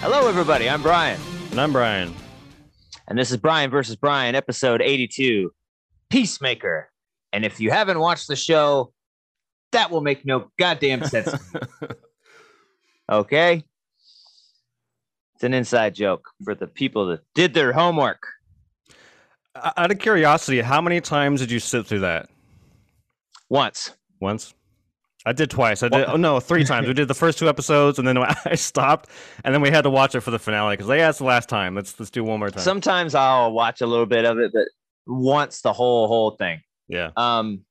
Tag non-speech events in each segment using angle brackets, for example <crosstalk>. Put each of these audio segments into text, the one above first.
Hello, everybody. I'm Brian, And I'm Brian. and this is Brian versus Brian, episode 82, Peacemaker. And if you haven't watched the show, that will make no goddamn sense. <laughs> okay? It's an inside joke for the people that did their homework. Out of curiosity, how many times did you sit through that? Once. Once? I did twice. I did. Oh no, three times. We did the first two episodes, and then <laughs> I stopped, and then we had to watch it for the finale because they asked the last time. Let's let's do one more time. Sometimes I'll watch a little bit of it, but once the whole whole thing. yeah. Um,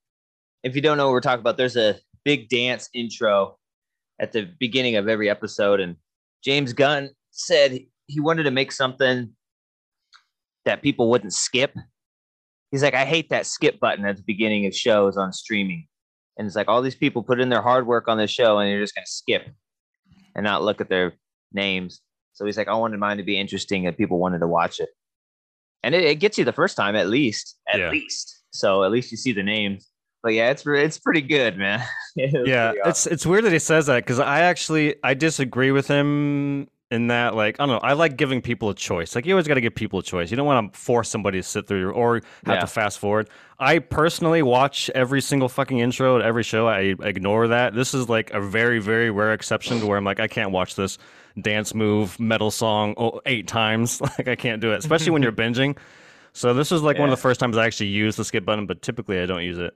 if you don't know what we're talking about, there's a big dance intro at the beginning of every episode, and James Gunn said he wanted to make something that people wouldn't skip. He's like, I hate that skip button at the beginning of shows on streaming. And it's like all these people put in their hard work on this show and you're just gonna skip and not look at their names. So he's like, I wanted mine to be interesting and people wanted to watch it. And it, it gets you the first time at least. At Yeah. least. So at least you see the names. But yeah, it's it's pretty good, man. <laughs> It Yeah, awesome. it's it's weird that he says that because I actually I disagree with him in that like I don't know I like giving people a choice. Like you always got to give people a choice. You don't want to force somebody to sit through or have Yeah. to fast forward. I personally watch every single fucking intro to every show. I ignore that. This is like a very very rare exception to where I'm like I can't watch this dance move metal song oh, eight times. <laughs> Like I can't do it, especially when you're <laughs> binging. So this is like one of the first times I actually use the skip button, but typically I don't use it.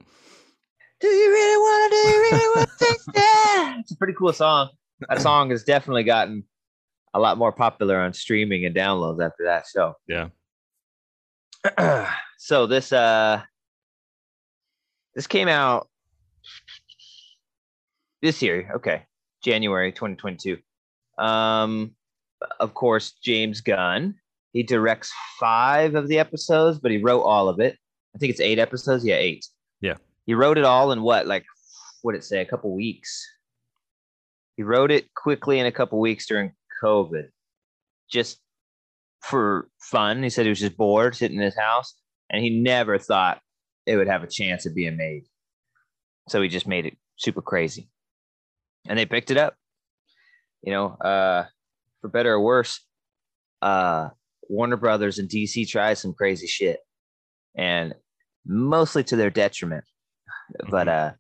Do you really want to? Do you really want to taste that? It's a pretty cool song. That song has definitely gotten a lot more popular on streaming and downloads after that show. Yeah. <clears throat> so this uh this came out this year, okay. January 2022. Um of course, James Gunn. He directs 5 of the episodes, but he wrote all of it. I think it's 8 episodes. Yeah, 8. Yeah. He wrote it all in what like what did it say a couple weeks. He wrote it quickly in a couple weeks during COVID. Just for fun. He said he was just bored sitting in his house and he never thought it would have a chance of being made. So he just made it super crazy. And they picked it up. You know, uh, for better or worse, uh, Warner Brothers and DC tried some crazy shit and mostly to their detriment. But uh,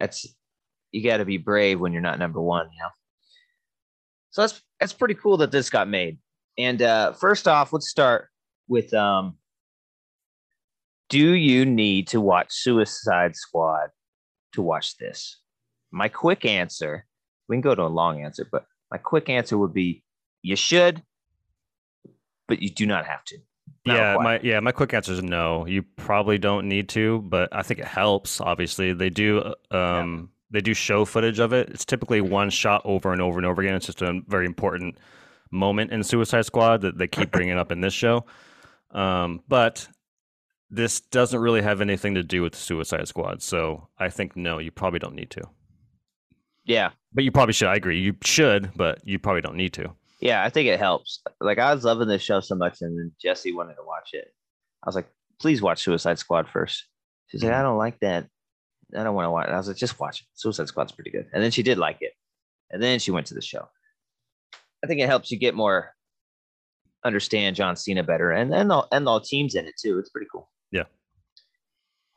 that's you got to be brave when you're not number one, you know. So that's that's pretty cool that this got made. And uh, first off, let's start with um, do you need to watch Suicide Squad to watch this? My quick answer, we can go to a long answer, but my quick answer would be you should, but you do not have to. Not yeah, required. my yeah, my quick answer is no. You probably don't need to, but I think it helps. Obviously, they do uh, um they do show footage of it. It's typically one shot over and over and over again. It's just a very important moment in Suicide Squad that they keep bringing up in this show. Um, but this doesn't really have anything to do with the Suicide Squad, so I think no, you probably don't need to. yeah, But you probably should. I agree. You should, but you probably don't need to. yeah, I think it helps. Like I was loving this show so much, and then Jesse wanted to watch it. I was like, please watch Suicide Squad first. She's like, I don't like that. I don't want to watch it. I was like, just watch it. Suicide Squad's pretty good. And then she did like it. And then she went to the show. I think it helps you get more understand John Cena better and and all and all teams in it too. It's pretty cool. Yeah.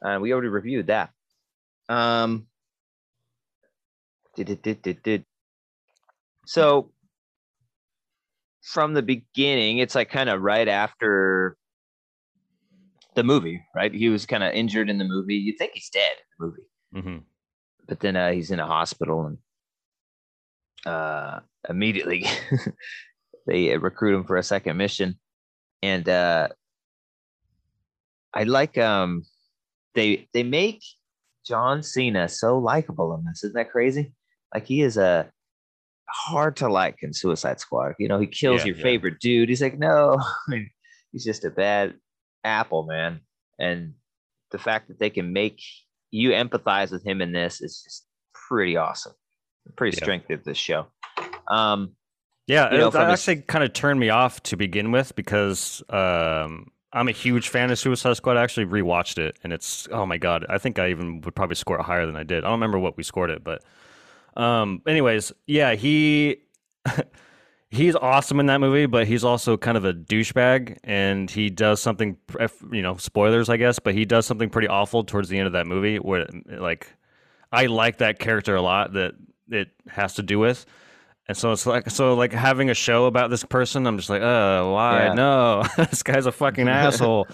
Uh, we already reviewed that. Um did it did did did. So from the beginning, it's like kind of right after the movie, right? He was kind of injured in the movie. You think he's dead movie. Hmm but then uh, he's in a hospital and uh, immediately <laughs> they recruit him for a second mission. And uh, i like um they they make john cena so likable in this. Isn't that crazy? Like he is a hard to like in suicide squad. You know he kills Yeah, your yeah. favorite dude. He's like no. <laughs> He's just a bad apple man. And the fact that they can make you empathize with him in this is just pretty awesome. Pretty Yeah. strength of this show. Um, Yeah, You know, it, from that his- actually kind of turned me off to begin with because um, I'm a huge fan of Suicide Squad. I actually rewatched it, and it's oh my god! I think I even would probably score it higher than I did. I don't remember what we scored it, but um, anyways, yeah, he <laughs> he's awesome in that movie, but he's also kind of a douchebag, and he does something, you know, spoilers, I guess, but he does something pretty awful towards the end of that movie. Where, like, I like that character a lot that it has to do with, and so it's like, so like having a show about this person, I'm just like, oh, why? Yeah. No, <laughs> this guy's a fucking <laughs> asshole.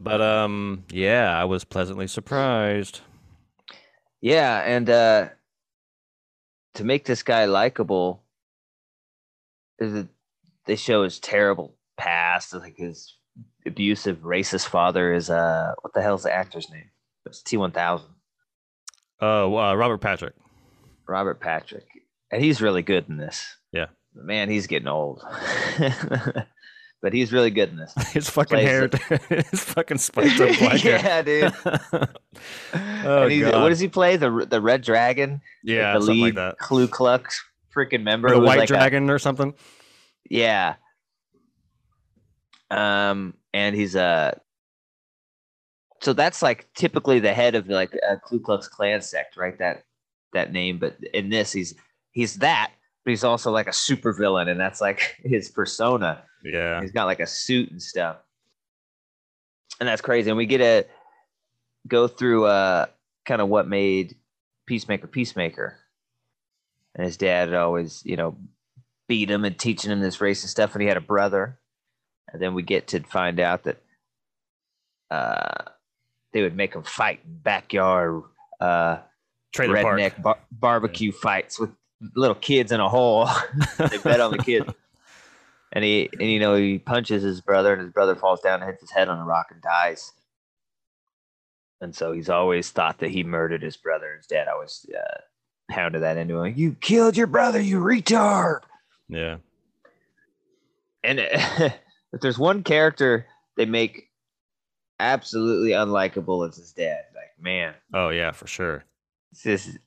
But um, yeah, I was pleasantly surprised. Yeah, and uh, to make this guy likable they show his terrible past, like his abusive, racist father is uh, what the hell's the actor's name? It's T one thousand. Oh, uh, Robert Patrick. Robert Patrick, and he's really good in this. Yeah, man, he's getting old, <laughs> but he's really good in this. <laughs> his fucking hair, <laughs> his fucking spiked up black hair. yeah, dude. oh, God. What does he play? The the Red Dragon. Yeah, like the lead like that. Ku Klux freaking member. Or the White like Dragon a, or something. Yeah. Um, and he's a. Uh, so that's like typically the head of like a Ku Klux Klan sect, right? That that name, but in this, he's he's that, but he's also like a super villain, and that's like <laughs> his persona. Yeah, he's got like a suit and stuff, and that's crazy. And we get to go through uh kind of what made Peacemaker Peacemaker, and his dad always, you know, beat him and teaching him this racist stuff. And he had a brother. And then we get to find out that uh, they would make him fight in backyard uh, redneck bar- barbecue yeah. fights with little kids in a hole. <laughs> they bet on the kids. And he, and you know, he punches his brother, and his brother falls down and hits his head on a rock and dies. And so he's always thought that he murdered his brother. His dad always uh, pounded that into him. You killed your brother, you retard. Yeah. And <laughs> if there's one character they make absolutely unlikable, it's his dad. Like, man. Oh yeah, for sure. This is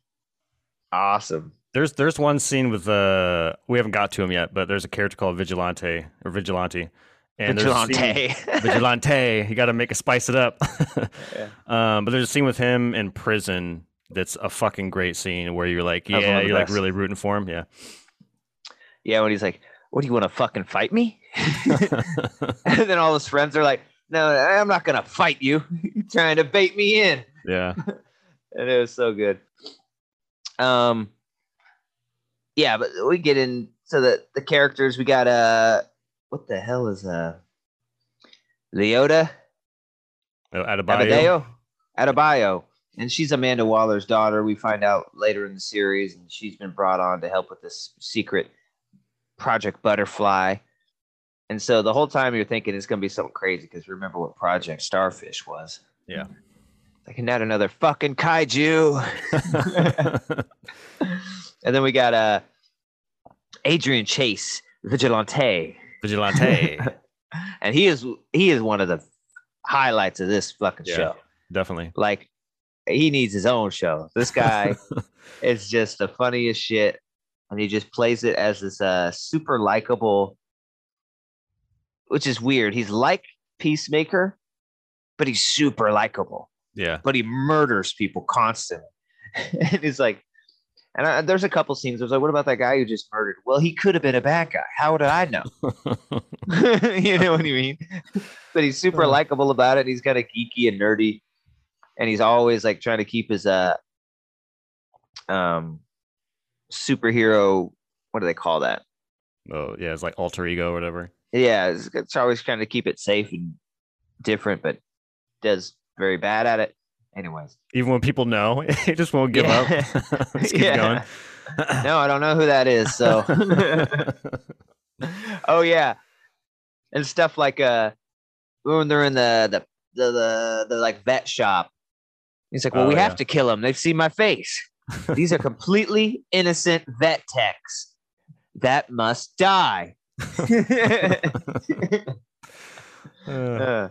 awesome. There's there's one scene with uh we haven't got to him yet, but there's a character called Vigilante or Vigilante. And Vigilante. <laughs> Vigilante. You got to make a spice it up. <laughs> yeah. um, but there's a scene with him in prison that's a fucking great scene where you're like, yeah, you're best. like really rooting for him. Yeah. Yeah, when he's like, "What do you want to fucking fight me?" <laughs> <laughs> and then all his friends are like, "No, I'm not gonna fight you. You're trying to bait me in." Yeah, <laughs> and it was so good. Um, yeah, but we get in so the the characters. We got uh, what the hell is uh, Leota? Oh, Adebayo. Adebayo. And she's Amanda Waller's daughter. We find out later in the series, and she's been brought on to help with this secret Project Butterfly. And so the whole time you're thinking it's going to be something crazy because remember what Project Starfish was. Yeah. Like, not another fucking kaiju. <laughs> and then we got uh, Adrian Chase, Vigilante. Vigilante. <laughs> and he is he is one of the highlights of this fucking yeah, show. Definitely. Like he needs his own show. This guy <laughs> is just the funniest shit and he just plays it as this uh, super likable, which is weird. He's like Peacemaker, but he's super likable. Yeah. But he murders people constantly, <laughs> and he's like, and I, there's a couple scenes. I was like, what about that guy who just murdered? Well, he could have been a bad guy. How did I know? <laughs> you know what I mean? but he's super likable about it. He's kind of geeky and nerdy, and he's always like trying to keep his uh um superhero. What do they call that? Oh yeah, it's like alter ego or whatever. Yeah, it's, it's always trying to keep it safe and different, but does very bad at it. Anyways, even when people know, <laughs> he just won't give yeah. up. <laughs> keep yeah. going. <laughs> no, I don't know who that is. So, oh yeah, and stuff like uh, when they're in the the the the, the like vet shop, he's like, "Well, oh, we yeah. have to kill him. They've seen my face." These are <laughs> completely innocent vet techs that must die. <laughs> <laughs> uh.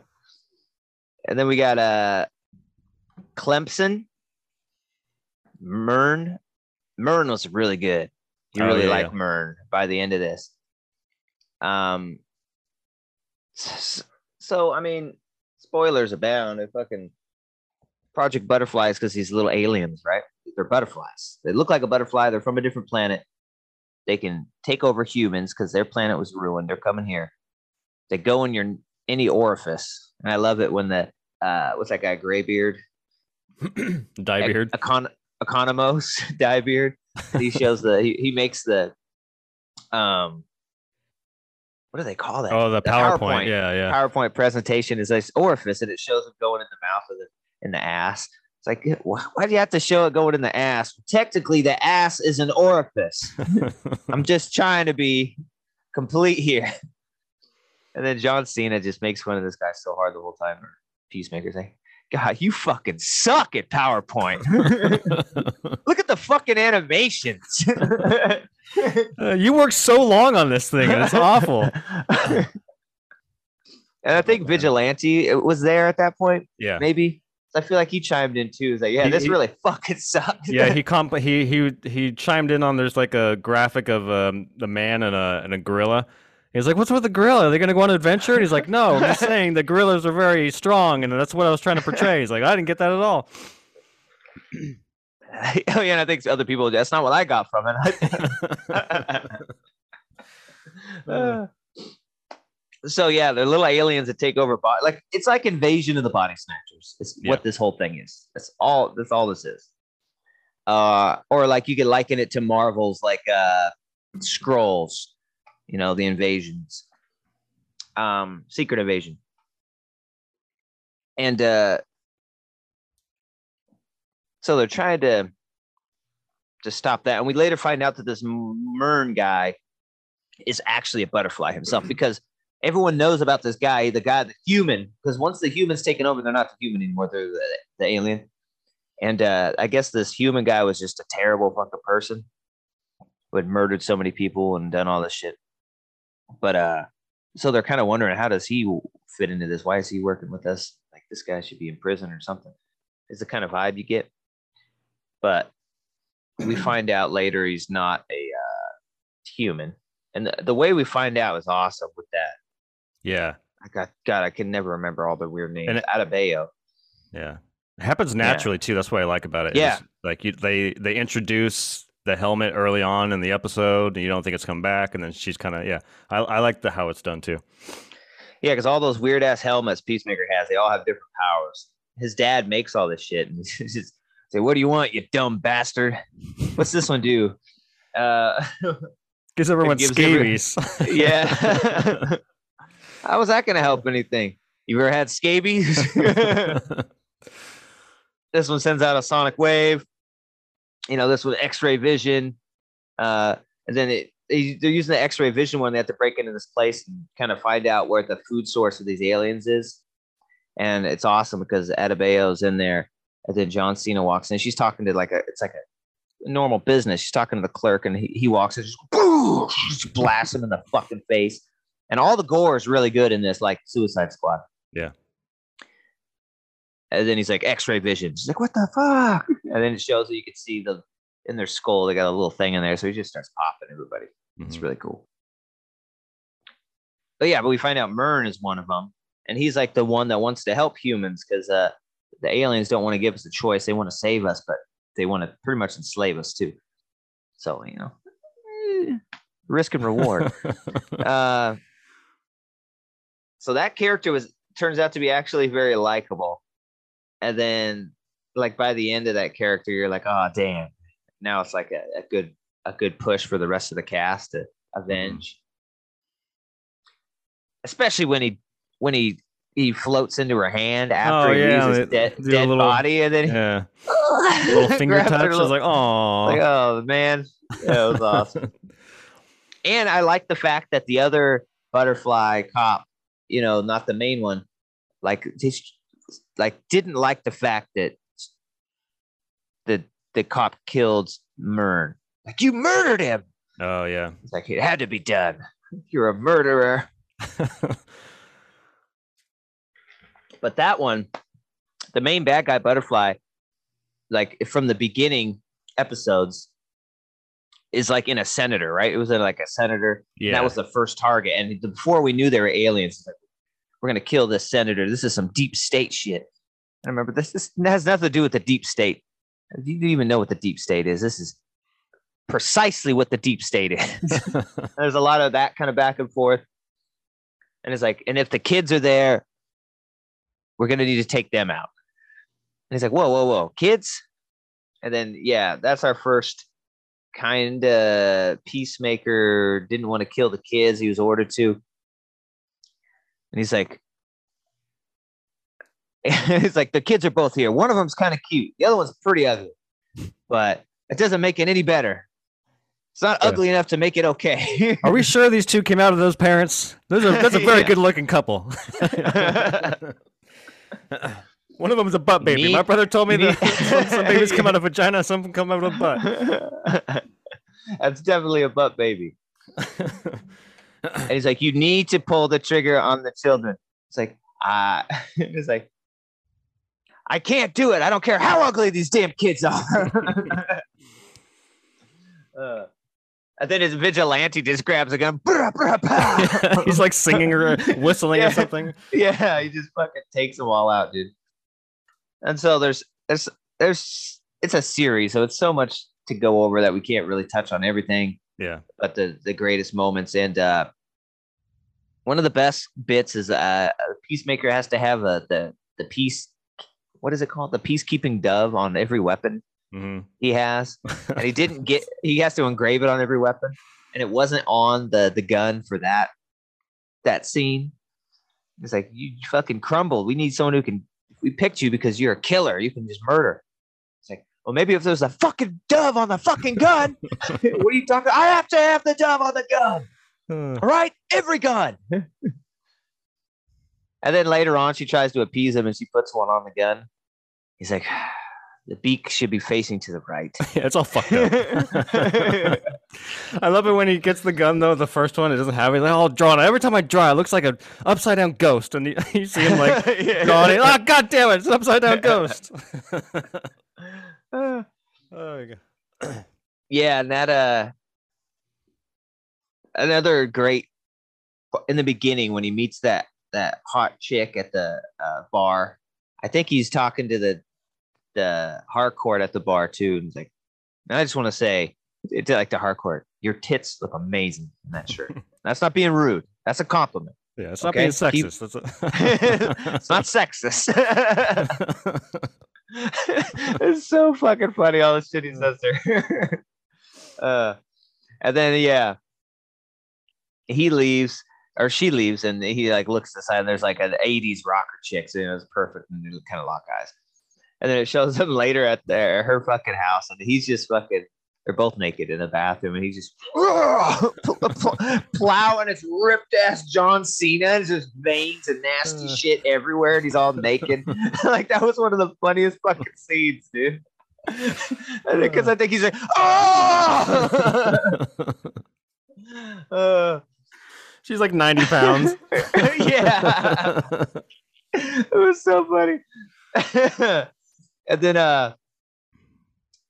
and then we got uh, Clemson, Murn. Murn was really good. You oh, really yeah, like yeah. Murn by the end of this. Um. So I mean, spoilers abound. If fucking Project Butterfly is because these little aliens, right? They're butterflies. They look like a butterfly. They're from a different planet. they can take over humans because their planet was ruined. They're coming here. They go in your any orifice, and I love it when the uh, what's that guy Graybeard, <clears throat> Dyebeard. Econ- Economos <laughs> Dyebeard. He <laughs> shows the he, he makes the um what do they call that? Oh, the, PowerPoint. Yeah, yeah. PowerPoint presentation is this orifice, and it shows it going in the mouth of the in the ass. It's like, why do you have to show it going in the ass? Technically, the ass is an orifice. <laughs> I'm just trying to be complete here. And then John Cena just makes fun of this guy so hard the whole time. Or Peacemaker's like, God, you fucking suck at PowerPoint. <laughs> Look at the fucking animations. <laughs> Uh, you worked so long on this thing, and it's awful. and I think Vigilante was there at that point, Yeah. maybe. I feel like he chimed in too. He's like, yeah, He- this he- really <laughs> fucking sucks. Yeah, he <laughs> comp- he he he chimed in on there's like a graphic of um, the man and a and a gorilla. He's like, "What's with the gorilla? Are they going to go on an adventure?" And he's like, "No, I'm just <laughs> saying the gorillas are very strong, and that's what I was trying to portray." He's like, "I didn't get that at all." oh yeah, and I think other people. That's not what I got from it. Uh, so yeah, they're little aliens that take over body. Like it's like invasion of the body snatchers. It's Yeah. what this whole thing is. That's all. That's all this is. Uh, or like you could liken it to Marvel's like uh Skrulls. You know, the invasions. Um, secret invasion. And uh so they're trying to to stop that. And we later find out that this Murn guy is actually a butterfly himself <clears throat> because everyone knows about this guy, the guy, the human, because once the human's taken over, they're not the human anymore, they're the, the alien. And uh, I guess this human guy was just a terrible fucking person who had murdered so many people and done all this shit. But uh, so they're kind of wondering how does he fit into this? Why is he working with us? Like this guy should be in prison or something. It's the kind of vibe you get. But we find out later he's not a uh, human, and the, the way we find out is awesome with that. Yeah, I got God, I can never remember all the weird names. And it- Adebayo. yeah. It happens naturally too. That's what I like about it. Yeah. It's like you, they they introduce the helmet early on in the episode, and you don't think it's come back, and then she's kind of yeah. I I like the how it's done too. Yeah, because all those weird ass helmets Peacemaker has, they all have different powers. His dad makes all this shit, and <laughs> he's just say, "What do you want, you dumb bastard? <laughs> What's this one do?" Uh, <laughs> Gives everyone gives scabies. yeah. How was that going to help anything? You ever had scabies? <laughs> this one sends out a sonic wave. You know, this one X-ray vision, uh, and then it, they, they're using the X-ray vision one. They have to break into this place and kind of find out where the food source of these aliens is, and it's awesome because Adebayo's in there, and then John Cena walks in. She's talking to like a, it's like a normal business. She's talking to the clerk, and he, he walks in, just, boom, <laughs> just blasts him in the fucking face. And all the gore is really good in this, like Suicide Squad. Yeah. And then he's like, X-ray vision. She's like, what the fuck? And then it shows that you can see the in their skull. They got a little thing in there, so he just starts popping everybody. It's Mhm. really cool. But yeah, but we find out Murn is one of them, and he's like the one that wants to help humans because uh, the aliens don't want to give us a choice. They want to save us, but they want to pretty much enslave us too. So you know, eh, risk and reward. <laughs> uh, so that character was turns out to be actually very likable, and then like by the end of that character, you're like, oh damn. Now it's like a, a good a good push for the rest of the cast to avenge. Especially when he when he he floats into her hand after Oh, he yeah, they his dead, dead little- body, and then he yeah, <laughs> little finger touch. I was like, oh, like, oh man, it was <laughs> awesome. and I like the fact that the other butterfly cop, you know, not the main one, like he's like didn't like the fact that the the cop killed Murn. Like you murdered him. oh yeah. It's like it had to be done. You're a murderer. <laughs> But that one, the main bad guy, Butterfly, like from the beginning episodes, is like in a senator, right? It was in like a senator. yeah, And that was the first target. And before we knew they were aliens, it's like, we're gonna kill this senator. This is some deep state shit. I remember this. This has nothing to do with the deep state. You don't even know what the deep state is. This is precisely what the deep state is. <laughs> <laughs> There's a lot of that kind of back and forth. And it's like, and if the kids are there, we're gonna need to take them out. And he's like, whoa, whoa, whoa, kids. And then yeah, that's our first kind of peacemaker. Didn't want to kill the kids. He was ordered to. And he's like, <laughs> he's like, the kids are both here. One of them's kind of cute. The other one's pretty ugly, but it doesn't make it any better. It's not Yeah. ugly enough to make it okay. <laughs> Are we sure these two came out of those parents? Those are that's a very <laughs> Yeah. good looking couple. One of them is a butt baby. My brother told me that some, babies come out of vagina, some come out of a butt. That's definitely a butt baby. And he's like, you need to pull the trigger on the children. It's like, ah, <laughs> it's like, I can't do it. I don't care how ugly these damn kids are. <laughs> Uh, and then his vigilante just grabs a gun. <laughs> Brah, brah, pow. He's like singing or whistling Yeah. or something. yeah, he just fucking takes them all out, dude. And so there's there's there's it's a series, so it's so much to go over that we can't really touch on everything. Yeah. but the the greatest moments and uh one of the best bits is uh a peacemaker has to have a the the peace what is it called? The peacekeeping dove on every weapon hmm he has. <laughs> And he didn't get he has to engrave it on every weapon. And it wasn't on the the gun for that that scene. It's like you fucking crumbled. We need someone who can we picked you because you're a killer. You can just murder well maybe if there's a fucking dove on the fucking gun <laughs> what are you talking i have to have the dove on the gun all right, every gun. <laughs> and then later on, she tries to appease him and she puts one on the gun. He's like, <sighs> the beak should be facing to the right. <laughs> yeah, it's all fucked up. I love it when he gets the gun though. The first one, it doesn't have it. Like, all drawn. Every time I draw, it looks like an upside down ghost, and you, you see him like drawing it. Oh god damn it! It's an upside down ghost. Oh, my God. <clears throat> yeah, and that uh, another great in the beginning when he meets that that hot chick at the uh, bar. I think he's talking to the the Harcourt at the bar too, and he's like, I just want to say, it's like the Harcourt. Your tits look amazing in that shirt. <laughs> That's not being rude. That's a compliment. Yeah, it's not Okay, being keep- sexist. That's <laughs> it's not <laughs> sexist. It's so fucking funny all the shit he says there. <laughs> uh, and then yeah, he leaves or she leaves, and he like looks to the side, and there's like an '80s rocker chick, so you know it's perfect, and kind of lock eyes. And then it shows him <laughs> later at their her fucking house, and he's just fucking. They're both naked in the bathroom, and he's just <laughs> plowing his ripped ass John Cena, and just veins and nasty shit everywhere, and he's all naked. <laughs> <laughs> like that was one of the funniest fucking scenes, dude. Because I think he's like, oh, uh, She's like ninety pounds. yeah, it was so funny. and then, uh,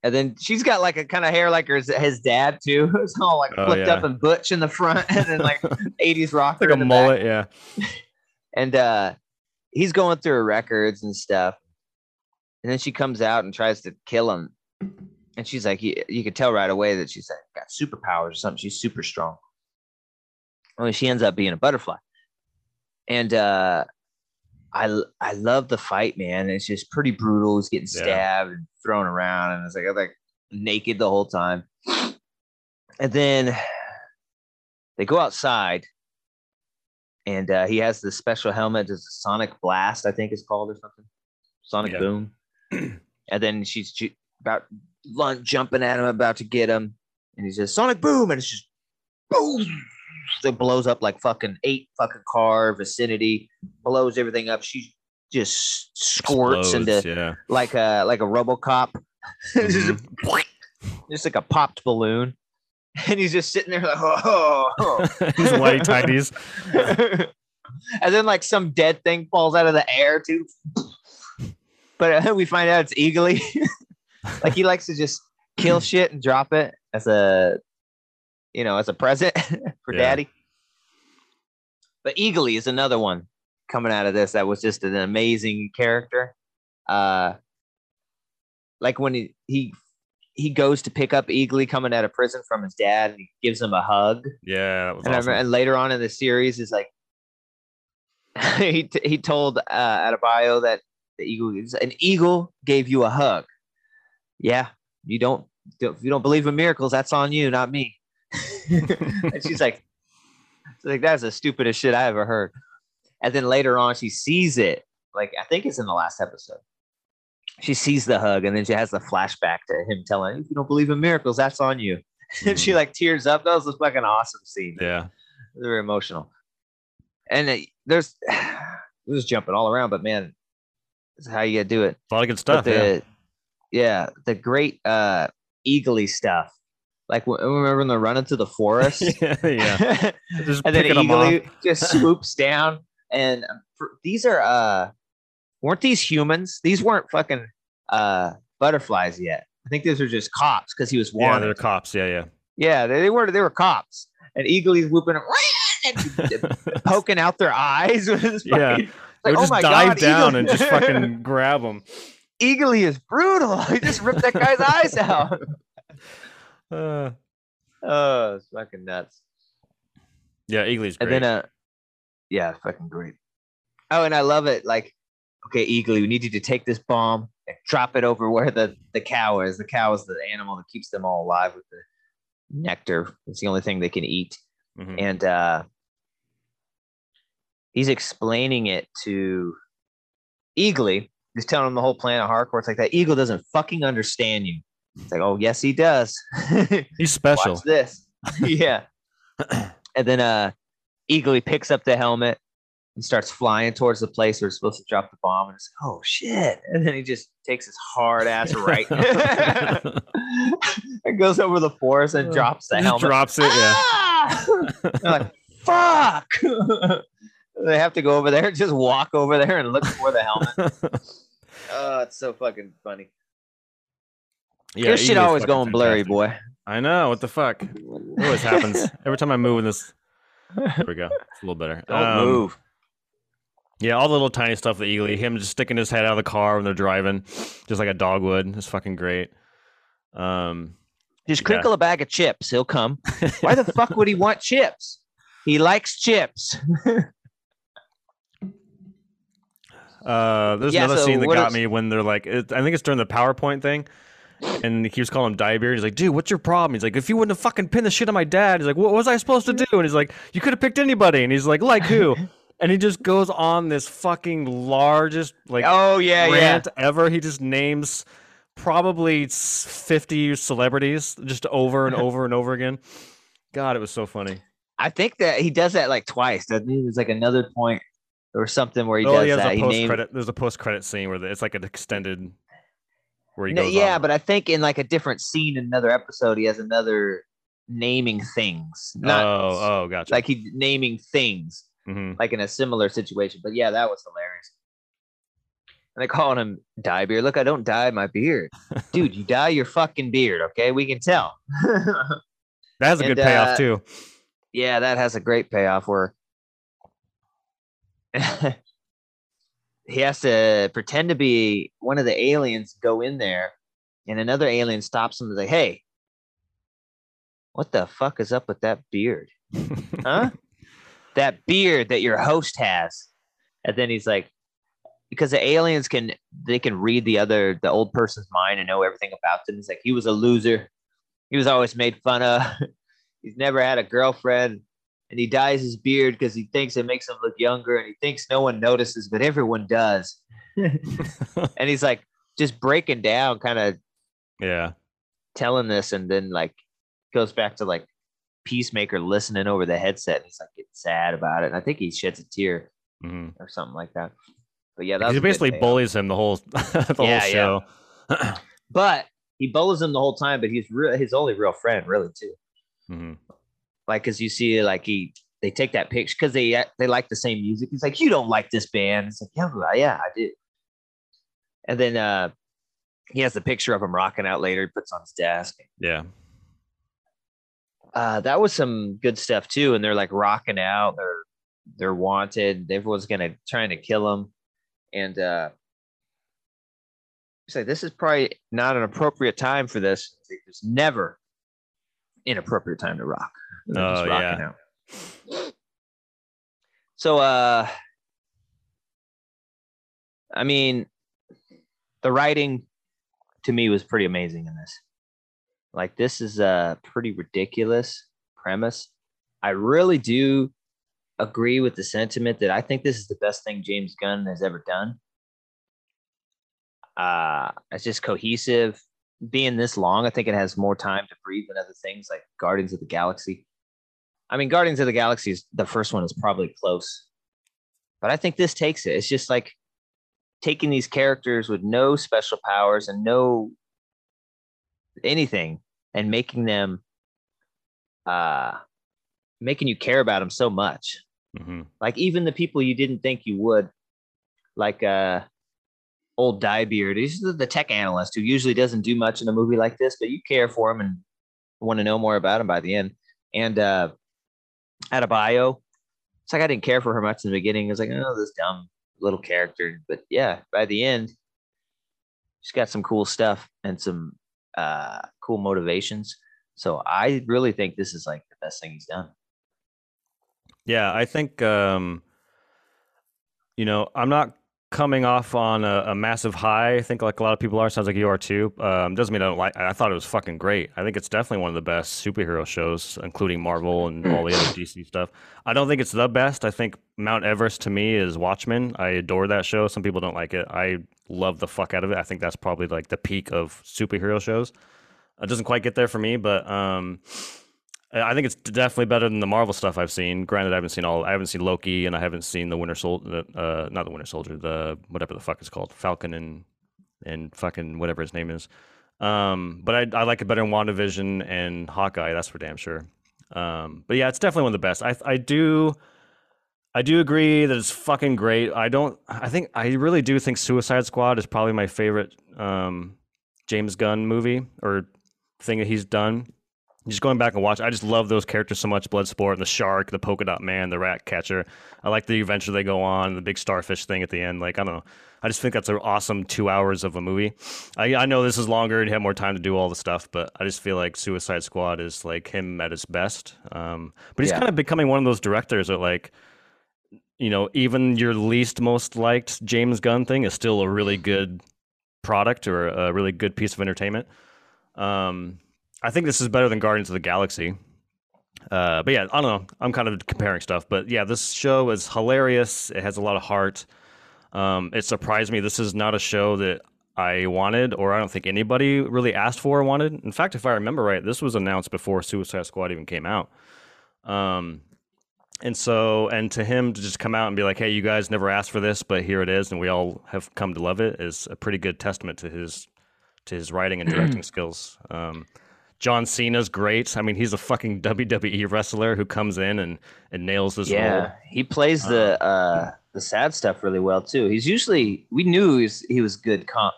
and then she's got like a kind of hair like her, his dad too. <laughs> It's all like Oh, flipped yeah. up and butch in the front, and then like <laughs> 80s rocker like a the back. mullet. Yeah. <laughs> and uh he's going through her records and stuff and then she comes out and tries to kill him and she's like you, you could tell right away that she's like got superpowers or something she's super strong only she ends up being a butterfly and uh I, I love the fight, man. It's just pretty brutal. He's getting Yeah. stabbed and thrown around, and it's like I'm like naked the whole time. And then they go outside, and uh, he has the special helmet, it's a sonic blast, I think it's called or something, sonic Yeah. boom. <clears throat> and then she's ju- about jumping at him, about to get him, and he says sonic boom, and it's just boom. It blows up like fucking eight fucking car vicinity, blows everything up. She just squirts into yeah. like a like a RoboCop, It's just, Mm-hmm. <laughs> just like a popped balloon, and he's just sitting there like, oh. oh. <laughs> His whitey tidies. <laughs> and then like some dead thing falls out of the air too. But uh, we find out it's eagly. like he likes to just kill shit and drop it as a, you know, as a present for Yeah. daddy. But Eagly is another one coming out of this that was just an amazing character. Uh, like when he, he he goes to pick up Eagly coming out of prison from his dad, and he gives him a hug. Yeah, that was And, I awesome. remember, and later on in the series, is like <laughs> he t- he told uh, Adebayo that the eagle is an eagle gave you a hug. Yeah, you don't if you don't believe in miracles, that's on you, not me. <laughs> and she's like, she's like that's the stupidest shit I ever heard. And then later on, she sees it. Like I think it's in the last episode. She sees the hug, and then she has the flashback to him telling, "If you don't believe in miracles, that's on you." <laughs> and she Mhm. like tears up. That was a fucking awesome scene. yeah. very emotional. And it, there's, <sighs> we're just jumping all around, but man, this is how you gotta do it. A lot of good stuff. yeah. the, yeah. the great uh eagly stuff. Like remember when they're running through the forest, <laughs> yeah, yeah. <laughs> And then picking 'em off. eagly just <laughs> swoops down. And um, for, these are uh, weren't these humans? These weren't fucking uh butterflies yet. I think these were just cops because he was Yeah, wanted. they're cops. Yeah, yeah. Yeah, they, they were they were cops, and Eagly's whooping, and poking out their eyes. With his Yeah. fucking- They like, oh just my dive God, down Eagle- and just fucking grab them. Eagly is brutal. He just ripped that guy's eyes out. Uh, Oh, it's fucking nuts. yeah, Eagly's And great. then uh, yeah, fucking great. Oh, and I love it. Like, okay, Eagly, we need you to take this bomb and drop it over where the the cow is. The cow is the animal that keeps them all alive with the nectar. It's the only thing they can eat. Mhm. and uh he's explaining it to Eagly. He's telling him the whole plan of Harcourt. It's like that eagle doesn't fucking understand you. It's like, oh yes, he does. <laughs> He's special. Watch this. <laughs> yeah. <clears throat> and then uh Eagly picks up the helmet and starts flying towards the place where it's supposed to drop the bomb. And it's like, oh shit. And then he just takes his hard ass right <laughs> and goes over the forest and drops the helmet. drops it. Yeah. Ah! They're like, fuck. they have to go over there, just walk over there and look for the helmet. Oh, it's so fucking funny. Yeah, Your shit always going blurry, boy. I know. What the fuck? It always happens. <laughs> Every time I move in this. There we go. <laughs> It's a little better. Don't Um, move. Yeah, all the little tiny stuff that Eagly, him just sticking his head out of the car when they're driving, just like a dog would. It's fucking great. Um, Just yeah. crinkle a bag of chips. He'll come. Why the fuck would he want chips? He likes chips. <laughs> uh, there's Yeah, another so scene that got is- me when they're like, it, I think it's during the PowerPoint thing, and he was calling him Dyebeard. He's like, dude, what's your problem? He's like, if you wouldn't have fucking pinned the shit on my dad, he's like, what was I supposed to do? And he's like, you could have picked anybody. And he's like, like who? <laughs> and he just goes on this fucking largest like oh yeah, yeah. rant ever. He just names probably 50 celebrities just over and <laughs> over and over again. God, it was so funny. I think that he does that like twice, doesn't he? There's like another point or something where he oh, does he has that. a He named- There's a post credit scene where it's like an extended where he No, goes yeah, on. but I think in like a different scene in another episode, he has another naming things. Not oh, oh, gotcha. like he's naming things, Mhm. like in a similar situation. But yeah, that was hilarious. And they calling him dye beard. Look, I don't dye my beard. <laughs> Dude, you dye your fucking beard, okay? We can tell. <laughs> that has a and, good payoff uh, too. yeah, that has a great payoff where <laughs> he has to pretend to be one of the aliens, go in there, and another alien stops him and say, Hey, what the fuck is up with that beard? <laughs> Huh? that beard that your host has. And then he's like, because the aliens can they can read the other the old person's mind and know everything about them. He's like, he was a loser. He was always made fun of. <laughs> He's never had a girlfriend. And he dyes his beard because he thinks it makes him look younger and he thinks no one notices, but everyone does. <laughs> and he's like just breaking down, kind of yeah. telling this, and then like goes back to like Peacemaker listening over the headset. And he's like getting sad about it. And I think he sheds a tear Mhm. or something like that. But yeah, that He basically bullies him the whole <laughs> the Yeah, whole yeah. show. <clears throat> But he bullies him the whole time, but he's re- his only real friend, really, too. Mhm. Like, cause you see, like he they take that picture because they they like the same music. He's like, you don't like this band. It's like, yeah, yeah, I do. And then uh he has the picture of him rocking out later. He puts on his desk. Yeah. Uh, that was some good stuff too. And they're like rocking out. They're they're wanted. Everyone's gonna trying to kill him. And uh He's like, this is probably not an appropriate time for this. There's never inappropriate time to rock. Oh yeah. Out. So, uh, I mean, the writing to me was pretty amazing in this. Like, this is a pretty ridiculous premise. I really do agree with the sentiment that I think this is the best thing James Gunn has ever done. Uh, it's just cohesive. Being this long, I think it has more time to breathe than other things like Guardians of the Galaxy. I mean, Guardians of the Galaxy is the first one is probably close, but I think this takes it. It's just like taking these characters with no special powers and no anything and making them uh making you care about them so much mm-hmm. like even the people you didn't think you would like uh old dyebeard he's the, the tech analyst who usually doesn't do much in a movie like this but you care for him and want to know more about him by the end and uh Adebayo it's like i didn't care for her much in the beginning i was like oh this dumb little character. But yeah, by the end, she's got some cool stuff and some uh, cool motivations. So I really think this is like the best thing he's done. Yeah, I think um, you know I'm not coming off on a, a, massive high. I think like a lot of people are. Sounds like you are too. Um, doesn't mean I don't like. I thought it was fucking great. I think it's definitely one of the best superhero shows, including Marvel and <clears throat> all the other DC stuff. I don't think it's the best. I think Mount Everest to me is Watchmen. I adore that show. Some people don't like it. I love the fuck out of it. I think that's probably like the peak of superhero shows. It doesn't quite get there for me, but um, I think it's definitely better than the Marvel stuff I've seen. Granted, I haven't seen all. I haven't seen Loki, and I haven't seen the Winter Soldier. Uh, not the Winter Soldier. The whatever the fuck it's called, Falcon and and fucking whatever his name is. Um, but I, I like it better than WandaVision and Hawkeye. That's for damn sure. Um, but yeah, it's definitely one of the best. I I do. I do agree that it's fucking great. I don't. I think I really do think Suicide Squad is probably my favorite um, James Gunn movie or thing that he's done just going back and watch, I just love those characters so much. Bloodsport, the shark, the polka dot man, the rat catcher. I like the adventure they go on, the big starfish thing at the end. Like I don't know, I just think that's an awesome two hours of a movie. I, I know this is longer and you have more time to do all the stuff, but I just feel like Suicide Squad is like him at his best. Um, but he's yeah. kind of becoming one of those directors that like, you know, even your least most liked James Gunn thing is still a really good product or a really good piece of entertainment. Um, I think this is better than Guardians of the Galaxy. Uh, but yeah, I don't know. I'm kind of comparing stuff, but yeah, this show is hilarious. It has a lot of heart. Um, it surprised me. This is not a show that I wanted, or I don't think anybody really asked for or wanted. In fact, if I remember right, this was announced before Suicide Squad even came out. Um, and so, and to him to just come out and be like, "Hey, you guys never asked for this, but here it is, and we all have come to love it," is a pretty good testament to his to his writing and <clears throat> directing skills. Um, John Cena's great. I mean, he's a fucking WWE wrestler who comes in and, and nails this role. yeah, role. he plays the uh, uh, the sad stuff really well too. He's usually we knew he was, he was good com-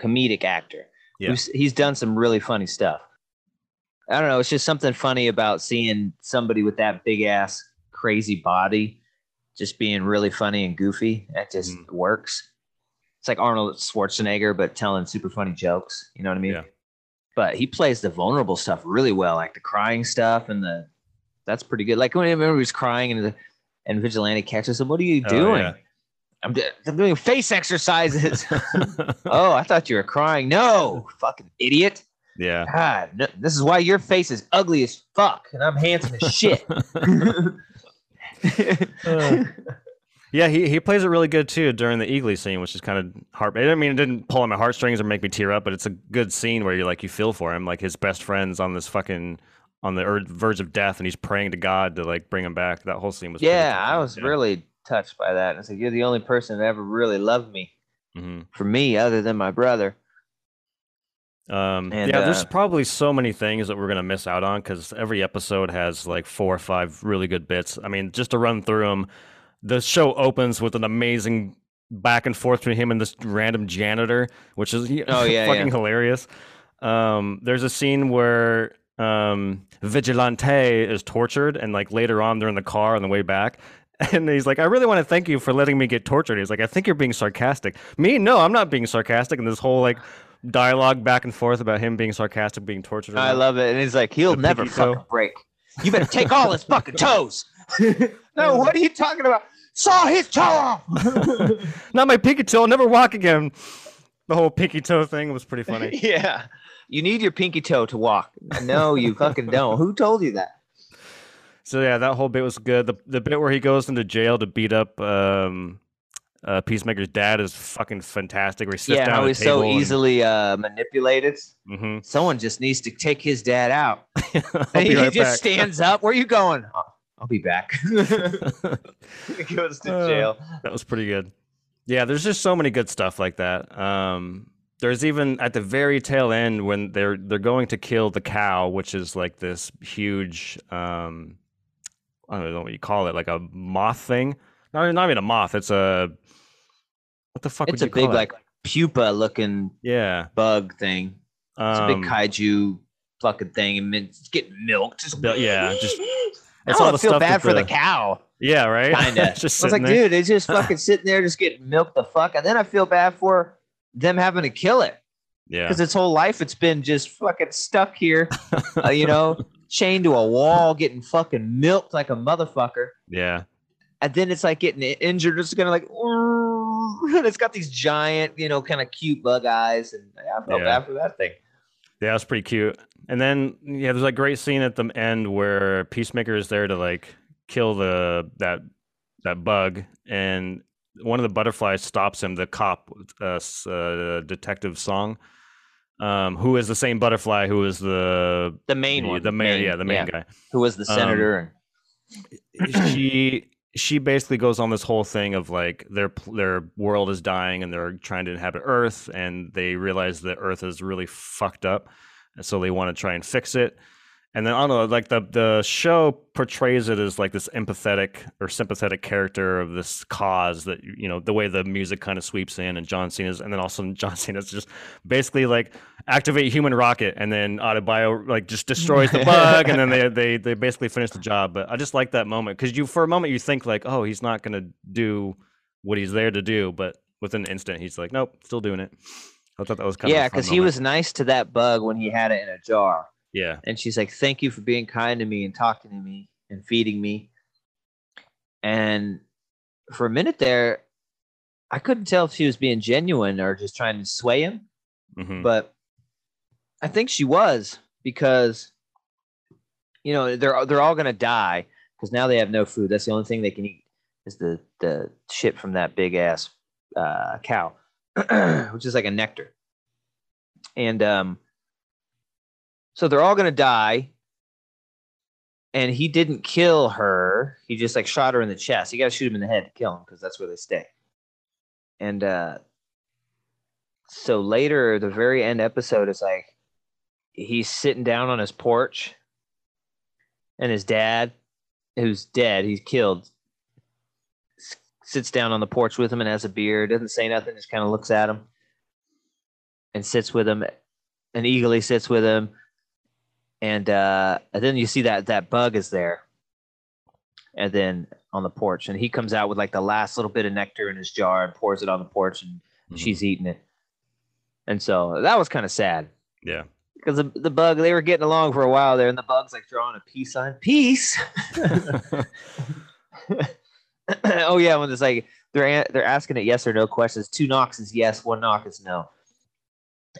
comedic actor. Yeah. He's, he's done some really funny stuff. I don't know. It's just something funny about seeing somebody with that big ass crazy body just being really funny and goofy. That just mm. works. It's like Arnold Schwarzenegger, but telling super funny jokes. You know what I mean? Yeah but he plays the vulnerable stuff really well, like the crying stuff and the that's pretty good. Like when I remember he was crying and the and vigilante catches him. What are you oh, doing? Oh, yeah. I'm, I'm doing face exercises. <laughs> <laughs> oh, I thought you were crying. No, fucking idiot. Yeah. God, no, this is why your face is ugly as fuck, and I'm handsome as shit. <laughs> uh. Yeah, he, he plays it really good too during the Eagly scene, which is kind of heart. I mean, it didn't pull on my heartstrings or make me tear up, but it's a good scene where you like you feel for him, like his best friend's on this fucking on the verge of death, and he's praying to God to like bring him back. That whole scene was. Yeah, I was yeah. really touched by that. It's like "You're the only person that ever really loved me, mm-hmm. for me, other than my brother." Um, and, yeah, uh, there's probably so many things that we're gonna miss out on because every episode has like four or five really good bits. I mean, just to run through them the show opens with an amazing back and forth between him and this random janitor, which is oh, <laughs> yeah, fucking yeah. hilarious. Um, there's a scene where um, Vigilante is tortured, and like later on, they're in the car on the way back, <laughs> And he's like, I really want to thank you for letting me get tortured. He's like, I think you're being sarcastic. Me? No, I'm not being sarcastic. And this whole like dialogue back and forth about him being sarcastic, being tortured. I love it. And he's like, he'll never pinky toe. fucking break. You better take all his fucking toes. <laughs> no, what are you talking about? Saw his toe off. <laughs> Not my pinky toe. I'll never walk again. The whole pinky toe thing was pretty funny. <laughs> yeah. You need your pinky toe to walk. No, you fucking don't. Who told you that? So yeah, that whole bit was good. The the bit where he goes into jail to beat up um, uh, Peacemaker's dad is fucking fantastic. Where he sits yeah, down how at he's so and- easily uh, manipulated. Mhm. Someone just needs to take his dad out. <laughs> I'll And be he right just back. stands up. Where are you going? "Oh, I'll be back. <laughs> <laughs> he goes to Uh, jail. That was pretty good. Yeah, there's just so many good stuff like that. Um, there's even at the very tail end when they're they're going to kill the cow, which is like this huge um, I don't know what you call it, like a moth thing. Not, not even a moth. It's a what the fuck It's would a you call big like pupa looking yeah. bug thing. It's a Um, big kaiju fucking thing, and it's getting milked. Just, yeah, just- <laughs> I it's all don't the feel bad for the the- cow. yeah, right. Kinda. just <laughs> I was like, there. dude, it's just fucking sitting there, just getting milked the fuck, and then I feel bad for them having to kill it yeah, because its whole life it's been just fucking stuck here, uh, you know, <laughs> chained to a wall, getting fucking milked like a motherfucker. yeah, and then it's like getting injured. It's gonna like, <laughs> and it's got these giant, you know, kind of cute bug eyes, and yeah, I felt Yeah. bad for that thing. Yeah. Was pretty cute. And then yeah, there's a great scene at the end where Peacemaker is there to like kill the that that bug, and one of the butterflies stops him. The cop, uh, uh detective Song, um, who is the same butterfly who is the The main the, one, the main, yeah, the main guy. who was the Um, senator, she she basically goes on this whole thing of like their their world is dying and they're trying to inhabit Earth and they realize that Earth is really fucked up and so they want to try and fix it. And then I don't know, like the the show portrays it as like this empathetic or sympathetic character of this cause that you know the way the music kind of sweeps in and John Cena's and then also <laughs> John Cena's just basically like activate human rocket and then Adebayo like just destroys the <laughs> bug and then they they they basically finish the job. But I just like that moment because you for a moment you think like oh he's not gonna do what he's there to do, but within an instant he's like nope still doing it. I thought that was kind yeah, of yeah because he was nice to that bug when he had it in a jar, yeah and she's like, "Thank you for being kind to me and talking to me and feeding me." And for a minute there, I couldn't tell if she was being genuine or just trying to sway him. hmm but I think she was because you know they're they're all gonna die because now they have no food. That's the only thing they can eat is the the shit from that big ass uh, cow, <clears throat> which is like a nectar. And um, so they're all gonna die. And he didn't kill her. He just like shot her in the chest. You got to shoot him in the head to kill him because that's where they stay. And uh, so later, the very end episode is like he's sitting down on his porch, and his dad, who's dead, he's killed, sits down on the porch with him and has a beer. Doesn't say nothing, just kind of looks at him, and sits with him, and eagerly sits with him. And, uh, and then you see that that bug is there, and then on the porch, and he comes out with like the last little bit of nectar in his jar and pours it on the porch, and Mhm. she's eating it. And so that was kind of sad yeah because the, the bug they were getting along for a while there, and the bug's like drawing a peace sign. Peace. <laughs> <laughs> oh yeah, when it's like they're they're asking it yes or no questions. Two knocks is yes, one knock is no.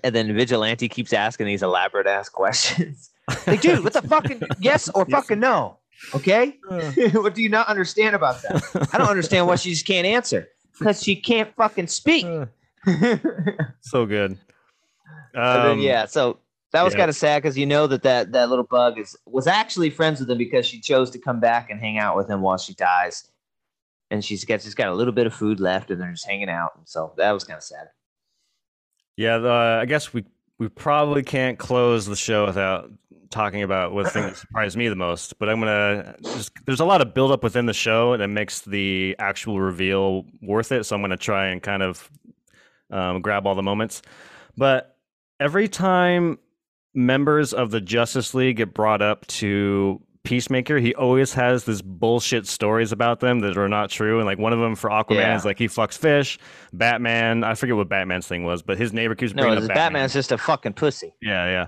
And then Vigilante keeps asking these elaborate ass <laughs> questions. Like, dude, what the <laughs> fucking yes or fucking no? Okay, <laughs> what do you not understand about that? I don't understand why she just can't answer because she can't fucking speak. <laughs> so good. And then, Um, yeah, so that was yeah. kind of sad because you know that, that that little bug is was actually friends with him because she chose to come back and hang out with him while she dies, and she's got just got a little bit of food left, and they're just hanging out. And so that was kind of sad. Yeah, the, I guess we we probably can't close the show without talking about what thing that <coughs> surprised me the most. But I'm gonna just there's a lot of buildup within the show that makes the actual reveal worth it. So I'm gonna try and kind of um, grab all the moments. But every time members of the Justice League get brought up to Peacemaker, he always has this bullshit stories about them that are not true. And like one of them for Aquaman Yeah. is like he fucks fish. Batman, I forget what Batman's thing was, but his neighbor keeps No, bringing this up Batman. Batman's just a fucking pussy. Yeah, yeah.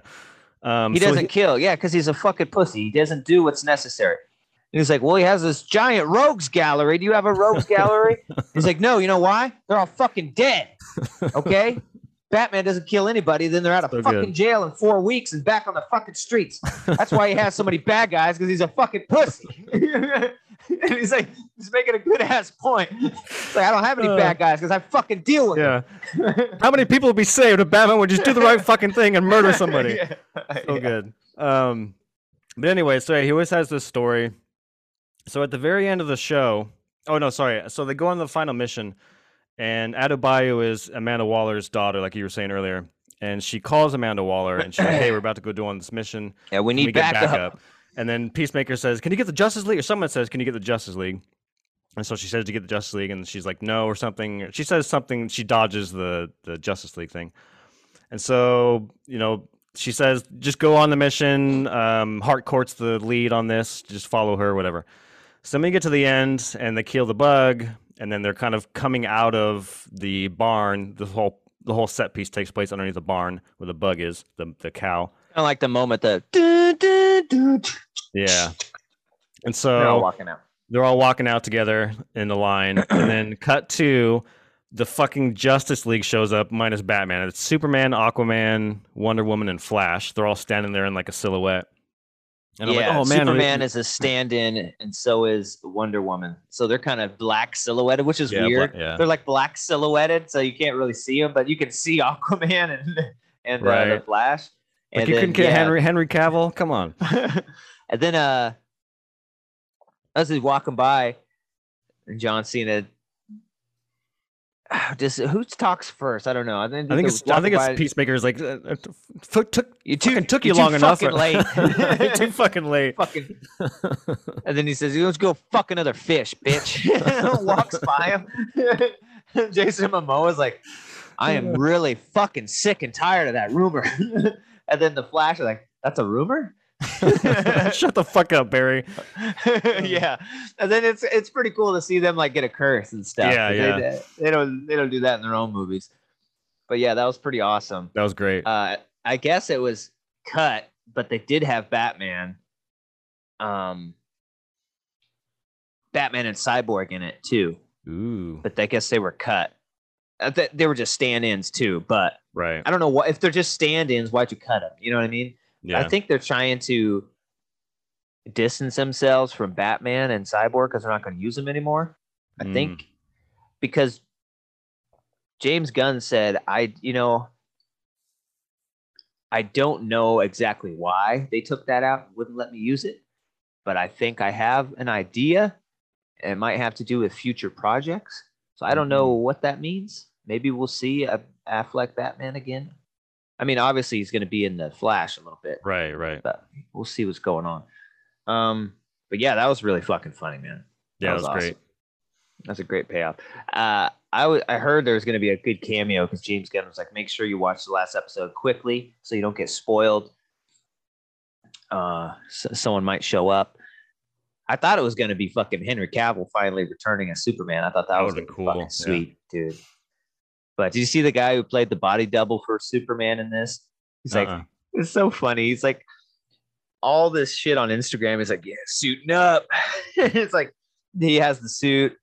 Um, He doesn't kill. Yeah, because he's a fucking pussy. He doesn't do what's necessary. And he's like, well, he has this giant rogues gallery. Do you have a rogues <laughs> gallery? He's like, no. You know why? They're all fucking dead. <laughs> Okay. Batman doesn't kill anybody. Then they're out of So fucking good. jail in four weeks and back on the fucking streets. That's why he has so many bad guys because he's a fucking pussy. <laughs> and <laughs> he's like, he's making a good ass point. It's like, I don't have any Uh, bad guys because I fucking deal with yeah. them. <laughs> How many people would be saved if Batman would just do the right fucking thing and murder <laughs> somebody? Yeah. so Yeah. good. Um, but anyway, so he always has this story. So at the very end of the show, oh no, sorry. So they go on the final mission, and Adebayo is Amanda Waller's daughter, like you were saying earlier, and she calls Amanda Waller and she's like, "Hey, we're about to go do on this mission. Yeah, we need we get backup. And then Peacemaker says, "Can you get the Justice League?" Or someone says, "Can you get the Justice League?" And so she says to get the Justice League, and she's like, "No," or something. She says something. She dodges the the Justice League thing, and so you know she says, "Just go on the mission." Um, Harcourt's the lead on this. Just follow her, whatever. So then we get to the end, and they kill the bug, and then they're kind of coming out of the barn. The whole the whole set piece takes place underneath the barn where the bug is, the the cow. Kind of like the moment the dun, dun, dun, Yeah. And so they're all so walking out. they're all walking out together in the line, and <clears throat> then cut to the fucking Justice League shows up minus Batman. It's Superman, Aquaman, Wonder Woman, and Flash. They're all standing there in like a silhouette. And yeah, I'm like, oh man, Superman is a stand-in, and so is Wonder Woman. So they're kind of black silhouetted, which is Yeah, bla- weird. yeah. They're like black silhouetted, so you can't really see them, but you can see <laughs> Aquaman and and uh, the Flash. Like And you then, couldn't get yeah. Henry Henry Cavill. Come on. <laughs> and then uh, as he's walking by, and John Cena. <sighs> Just who talks first? I don't know. I think, I think it's I think walking it's Peacemaker's like uh, uh, took You too, took you long enough. fucking <laughs> late. You're too fucking late. <laughs> fucking And then he says, "Let's go fuck another fish, bitch." Walks by him. Jason Momoa's like, "I am really fucking sick and tired of that rumor." And then the Flash is like, "That's a rumor." <laughs> Shut the fuck up, Barry. <laughs> yeah, and then it's it's pretty cool to see them like get a curse and stuff. Yeah, They- yeah. They, they don't they don't do that in their own movies. But yeah, that was pretty awesome. That was great. Uh, I guess it was cut, but they did have Batman, um, Batman and Cyborg in it too. Ooh, But I guess they were cut. Uh, They were just stand-ins too. But right. I don't know what if they're just stand-ins. Why'd you cut them? You know what I mean? Yeah. I think they're trying to distance themselves from Batman and Cyborg because they're not going to use them anymore. I Mm. think because James Gunn said, I, you know, I don't know exactly why they took that out, wouldn't let me use it, but I think I have an idea. It might have to do with future projects. So I don't know what that means. Maybe we'll see a Affleck Batman again. I mean, obviously he's going to be in the Flash a little bit, Right, right. but we'll see what's going on. Um, but yeah, that was really fucking funny, man. Yeah, that was awesome. great. That's a great payoff. Uh, I w- I heard there was going to be a good cameo because James Gunn was like, make sure you watch the last episode quickly so you don't get spoiled. Uh, so someone might show up. I thought it was going to be fucking Henry Cavill finally returning as Superman. I thought that, That was would've gonna been be cool, fucking yeah. sweet, dude. But did you see the guy who played the body double for Superman in this? He's like, Uh-uh. it's so funny. He's like, all this shit on Instagram. He's like, yeah, suiting up. <laughs> it's like he has the suit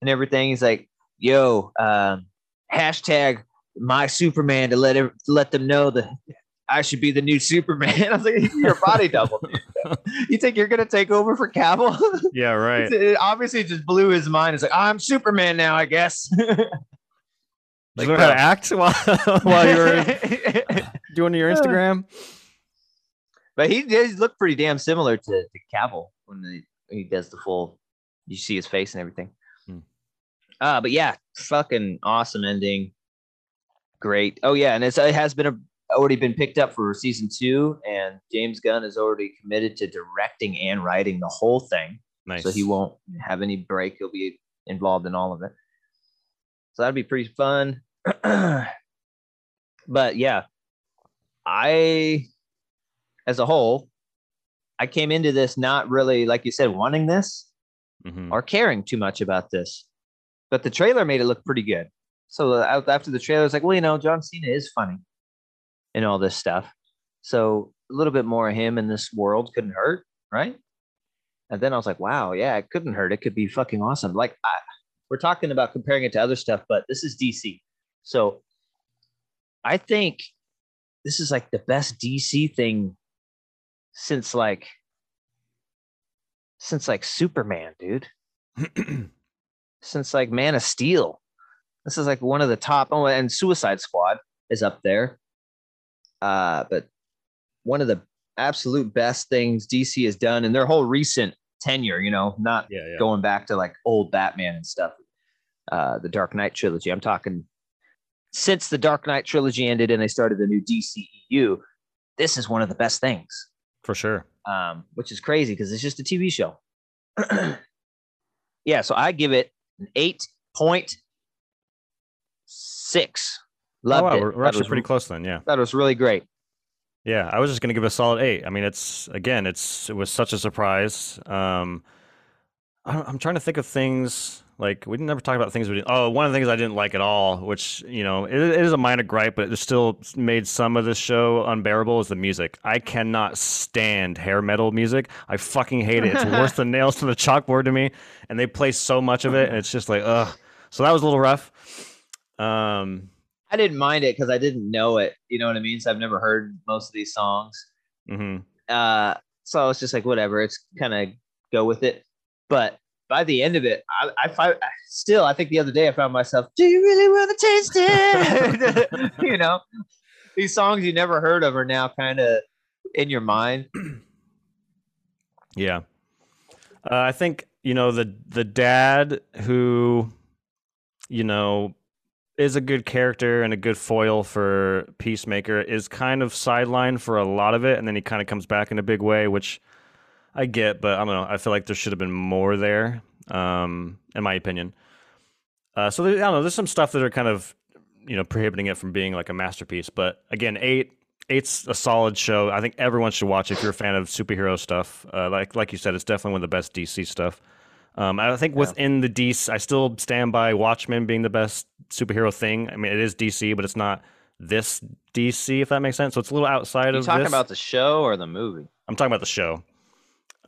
and everything. He's like, yo, um, hashtag my Superman to let to let them know that I should be the new Superman. <laughs> I was like, you're body double. <laughs> you think you're gonna take over for Cavill? yeah, right. it obviously just blew his mind. It's like, I'm Superman now, I guess. Did you learn how to act <laughs> while, while you were <laughs> doing your Instagram? <sighs> But he does look pretty damn similar to, to Cavill when the, he does the full. You see his face and everything. Hmm. Uh, but yeah, fucking awesome ending. Great. Oh yeah, and it's, it has been a, already been picked up for season two, and James Gunn is already committed to directing and writing the whole thing. Nice. So he won't have any break. He'll be involved in all of it. So that'd be pretty fun. <clears throat> but yeah, I, as a whole, I came into this not really, like you said, wanting this Mhm. or caring too much about this, but the trailer made it look pretty good. So after the trailer, I was like, well, you know, John Cena is funny and all this stuff. So a little bit more of him in this world couldn't hurt, right? And then I was like, wow, yeah, it couldn't hurt. It could be fucking awesome. Like I, we're talking about comparing it to other stuff, but this is DC. So I think this is like the best DC thing since like since like Superman, dude. <clears throat> Since like Man of Steel. This is like one of the top oh, and Suicide Squad is up there. Uh, but one of the absolute best things DC has done in their whole recent tenure, you know, not yeah, yeah. going back to like old Batman and stuff, uh, the Dark Knight trilogy. I'm talking since the Dark Knight trilogy ended and they started the new DCEU. This is one of the best things, For sure. um, which is crazy because it's just a TV show. <clears throat> yeah, so I give it an eight point six. Loved oh, wow, it. we're, actually was- pretty close then. Yeah. That was really great. Yeah, I was just gonna give it a solid eight. I mean, it's again, it's it was such a surprise. Um, I, I'm trying to think of things like we didn't ever talk about things we didn't. Oh, one of the things I didn't like at all, which you know, it, it is a minor gripe, but it still made some of this show unbearable. Is the music? I cannot stand hair metal music. I fucking hate it. It's worse <laughs> than nails to the chalkboard to me. And they play so much of it, and it's just like, ugh. So that was a little rough. Um, I didn't mind it because I didn't know it. You know what I mean? So I've never heard most of these songs. mhm. Uh, so I was just like, whatever. It's kind of go with it. But by the end of it, I, I find still. I think the other day I found myself. Do you really want to taste it? <laughs> <laughs> you know, these songs you never heard of are now kind of in your mind. Yeah. Uh, I think, you know, the the dad who, you know, is a good character and a good foil for Peacemaker is kind of sidelined for a lot of it, and then he kind of comes back in a big way, which I get, but I don't know. I feel like there should have been more there, um, in my opinion. Uh, so there, I don't know. There's some stuff that are kind of, you know, prohibiting it from being like a masterpiece. But again, eight eight's a solid show. I think everyone should watch it if you're a fan of superhero stuff. Uh, like like you said, it's definitely one of the best DC stuff. Um, I think Yeah. within the DC, I still stand by Watchmen being the best superhero thing. I mean, it is DC, but it's not this DC, if that makes sense. So it's a little outside you of talking this. about the show or the movie? I'm talking about the show.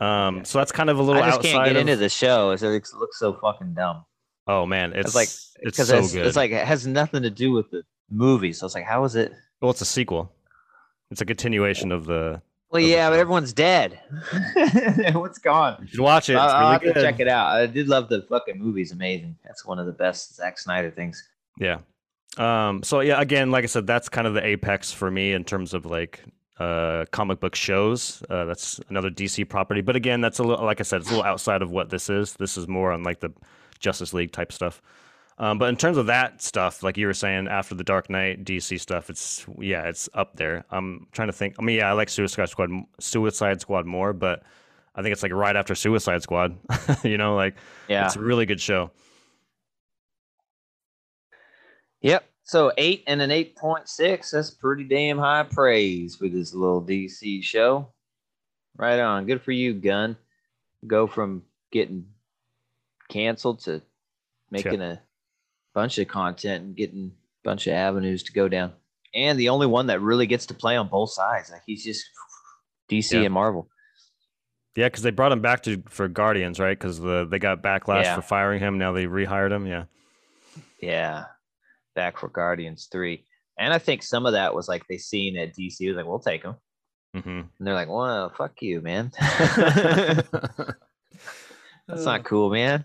Um, Okay. so that's kind of a little I just outside can't get of. into the show. It looks, looks so fucking dumb. oh man, it's, It's like it's so it's, good. it's like it has nothing to do with the movie. So it's like, how is it? well, it's a sequel. It's a continuation of the. Well, yeah, but everyone's dead. <laughs> Everyone's gone. You should watch it. It's I'll, I'll really have to good. check it out. I did love the fucking movie's amazing. That's one of the best Zack Snyder things. Yeah. Um, so yeah, again, like I said, that's kind of the apex for me in terms of like uh, comic book shows. Uh, that's another DC property, but again, that's a little, like I said, it's a little outside of what this is. This is more on like the Justice League type stuff. Um, but in terms of that stuff, like you were saying, after the Dark Knight DC stuff, it's yeah, it's up there. I'm trying to think. I mean, yeah, I like Suicide Squad, Suicide Squad more, but I think it's like right after Suicide Squad. <laughs> you know, like Yeah. it's a really good show. Yep. So eight and an eight point six. That's pretty damn high praise for this little DC show. Right on. Good for you, Gunn. Go from getting canceled to making a bunch of content and getting a bunch of avenues to go down. And the only one that really gets to play on both sides. Like he's just DC Yeah. and Marvel. Yeah, because they brought him back to for Guardians, right? Because the they got backlash Yeah. for firing him. Now they rehired him. Yeah, Yeah. Back for Guardians 3. And I think some of that was like they seen at DC was like, we'll take him. Mm-hmm. And they're like, well, fuck you, man. <laughs> <laughs> That's not cool, man.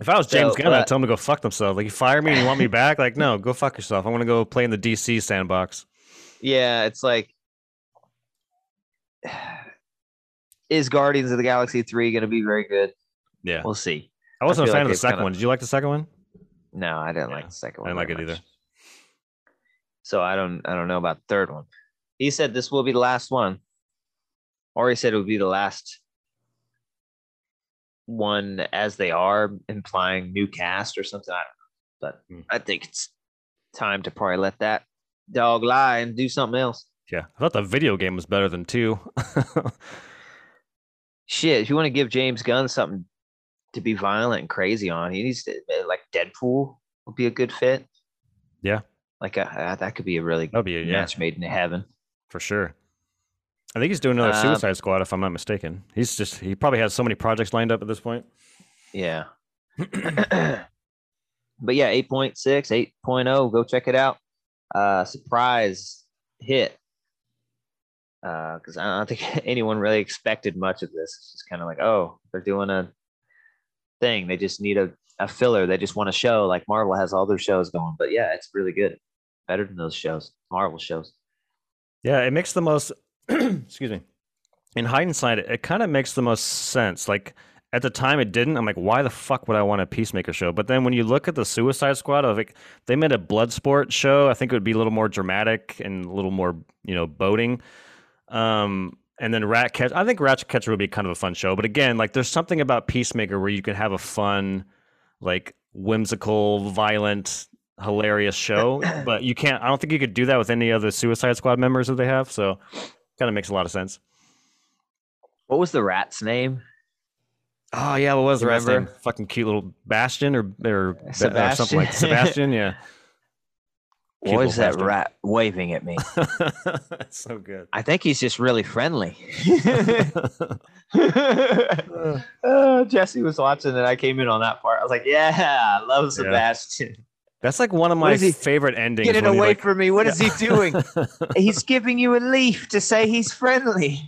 If I was James So, Gunn, I'd tell him to go fuck themselves. Like, you fire me and you want me back? Like, no, go fuck yourself. I want to go play in the DC sandbox. Yeah, it's like, is Guardians of the Galaxy 3 going to be very good? Yeah, We'll see. I wasn't a fan like of the second kinda- one. Did you like the second one? No, I didn't Yeah, like the second one. I didn't like it either. So I don't I don't know about the third one. He said this will be the last one. Or he said it would be the last one as they are, implying new cast or something. I don't know. But Hmm. I think it's time to probably let that dog lie and do something else. Yeah, I thought the video game was better than two. <laughs> Shit, if you want to give James Gunn something to be violent and crazy on, he needs to like Deadpool would be a good fit. Yeah. Like uh, that could be a really That'd be a, yeah, match made in heaven. for sure. I think he's doing another Uh, Suicide Squad, if I'm not mistaken. He's just he probably has so many projects lined up at this point. Yeah. <clears throat> but yeah, 8.6, 8.0, go check it out. Uh surprise hit. Uh, because I don't think <laughs> anyone really expected much of this. It's just kind of like, oh, they're doing a thing. They just need a, a filler. They just want a show like Marvel has all their shows going. But yeah, it's really good. Better than those shows, Marvel shows. Yeah, it makes the most. <clears throat> excuse me. In hindsight, it, it kind of makes the most sense. Like at the time, it didn't. I'm like, why the fuck would I want a Peacemaker show? But then when you look at the Suicide Squad, was like, they made a Bloodsport show. I think it would be a little more dramatic and a little more, you know, boating. Um, and then Rat Catch. I think Rat Catcher would be kind of a fun show. But again, like there's something about Peacemaker where you can have a fun, like whimsical, violent, hilarious show. but you can't. I don't think you could do that with any other Suicide Squad members that they have. So, kind of makes a lot of sense. What was the rat's name? Oh yeah, what was the rat's name? Fucking cute little Bastion or or, or something Sebastian? like Sebastian. Yeah, <laughs> Cute What is that rat waving at me? <laughs> that's so good. I think he's just really friendly. <laughs> uh, Jesse was watching and I came in on that part. I was like, yeah, I love Sebastian. That's like one of my he- favorite endings. Get it away like- from me. What is Yeah. he doing? <laughs> he's giving you a leaf to say he's friendly.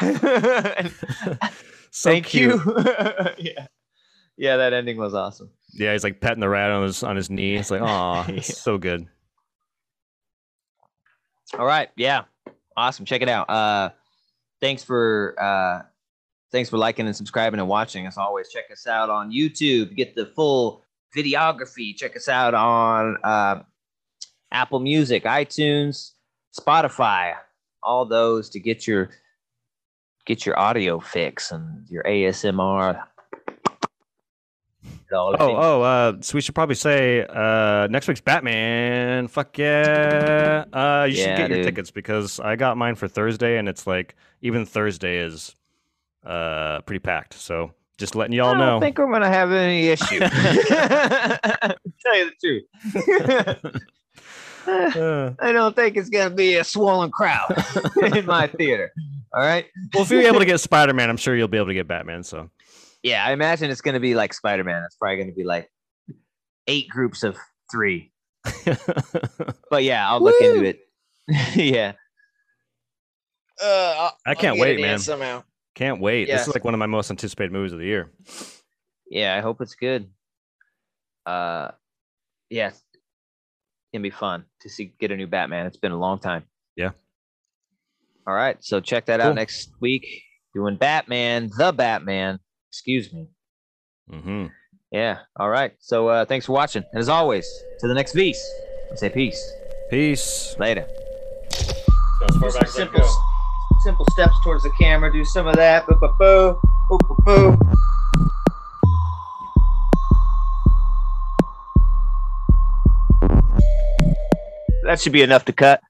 <laughs> so Thank cute. you. <laughs> yeah. Yeah, that ending was awesome. Yeah, he's like petting the rat on his on his knee. It's like, oh, Yeah. so good. All right. Yeah. Awesome. Check it out. Uh thanks for uh thanks for liking and subscribing and watching as always. Check us out on YouTube. Get the full videography. Check us out on uh Apple Music, iTunes, Spotify, all those to get your get your audio fix and your ASMR. Oh, oh, uh, so we should probably say uh, next week's Batman. Fuck yeah! Uh, you should Yeah, get your tickets because I got mine for Thursday, and it's like even Thursday is uh pretty packed. So just letting y'all know. I don't know. think we're gonna have any issue. <laughs> Tell you the truth. Uh, <laughs> <laughs> I don't think it's gonna be a swollen crowd in my theater. All right. well, if you're able to get Spider Man, I'm sure you'll be able to get Batman. So Yeah, I imagine it's gonna be like Spider Man. It's probably gonna be like eight groups of three. But yeah, I'll look Woo! into it. yeah. Uh, I'll- I can't wait, man. Somehow. Can't wait. This is like one of my most anticipated movies of the year. Yeah, I hope it's good. Uh, yeah, it's gonna be fun to see get a new Batman. It's been a long time. Yeah. All right, so check that Cool. out next week. Doing Batman, the Batman. Excuse me. Mm-hmm. Yeah. All right. So uh, thanks for watching, and as always, to the next piece. Say peace. Peace. Later. simple, simple steps towards the camera. Do some of that. Boo, boo, boo. Boo, boo, boo. That should be enough to cut.